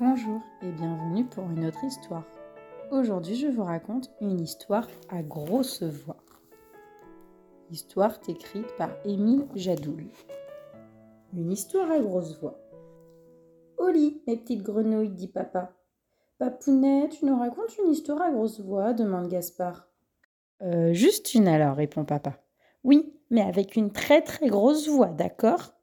Bonjour et bienvenue pour une autre histoire. Aujourd'hui, je vous raconte une histoire à grosse voix. Histoire écrite par Émile Jadoul. Une histoire à grosse voix. Au lit, mes petites grenouilles, dit papa. Papounet, tu nous racontes une histoire à grosse voix demande Gaspard. Euh, juste une alors, répond papa. Oui, mais avec une très très grosse voix, d'accord?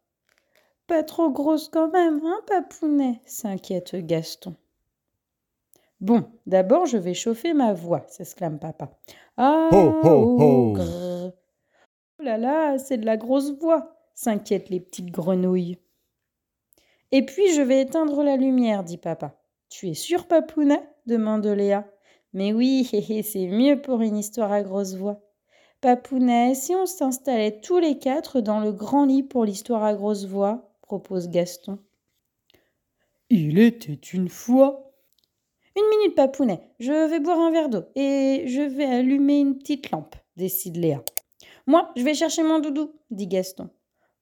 Pas trop grosse quand même, hein, papounet? s'inquiète Gaston. Bon, d'abord je vais chauffer ma voix, s'exclame papa. Ah Ho, ho, ho. grrr. Oh là là, c'est de la grosse voix, s'inquiètent les petites grenouilles. Et puis je vais éteindre la lumière, dit papa. Tu es sûr, papounet? demande Léa. Mais oui, c'est mieux pour une histoire à grosse voix. Papounet, si on s'installait tous les quatre dans le grand lit pour l'histoire à grosse voix, propose Gaston. Il était une fois. Une minute, Papounet, je vais boire un verre d'eau et je vais allumer une petite lampe, décide Léa. Moi, je vais chercher mon doudou, dit Gaston.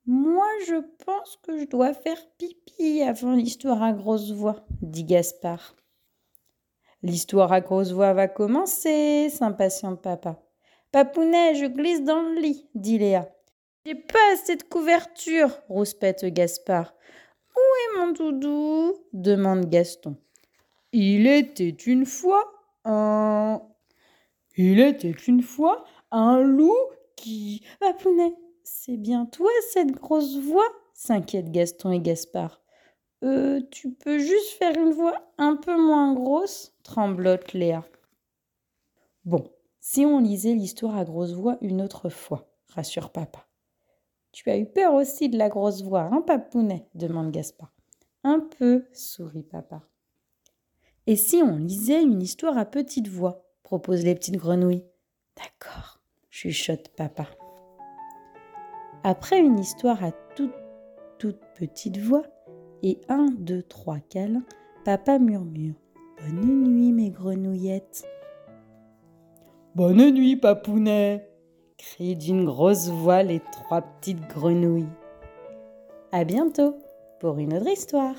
Moi, je pense que je dois faire pipi avant l'histoire à grosse voix, dit Gaspard. L'histoire à grosse voix va commencer, s'impatiente papa. Papounet, je glisse dans le lit, dit Léa. J'ai pas assez de couverture, rouspète Gaspard. Où est mon doudou? demande Gaston. Il était une fois un. Il était une fois un loup qui. Papounet, c'est bien toi cette grosse voix? s'inquiètent Gaston et Gaspard. Euh, tu peux juste faire une voix un peu moins grosse? tremblote Léa. Bon, si on lisait l'histoire à grosse voix une autre fois, rassure papa. Tu as eu peur aussi de la grosse voix, hein, papounet? demande Gaspard. Un peu, sourit papa. Et si on lisait une histoire à petite voix? proposent les petites grenouilles. D'accord, chuchote papa. Après une histoire à toute, toute petite voix et un, deux, trois câlins, papa murmure Bonne nuit, mes grenouillettes. Bonne nuit, papounet. Crient d'une grosse voix les trois petites grenouilles. À bientôt pour une autre histoire.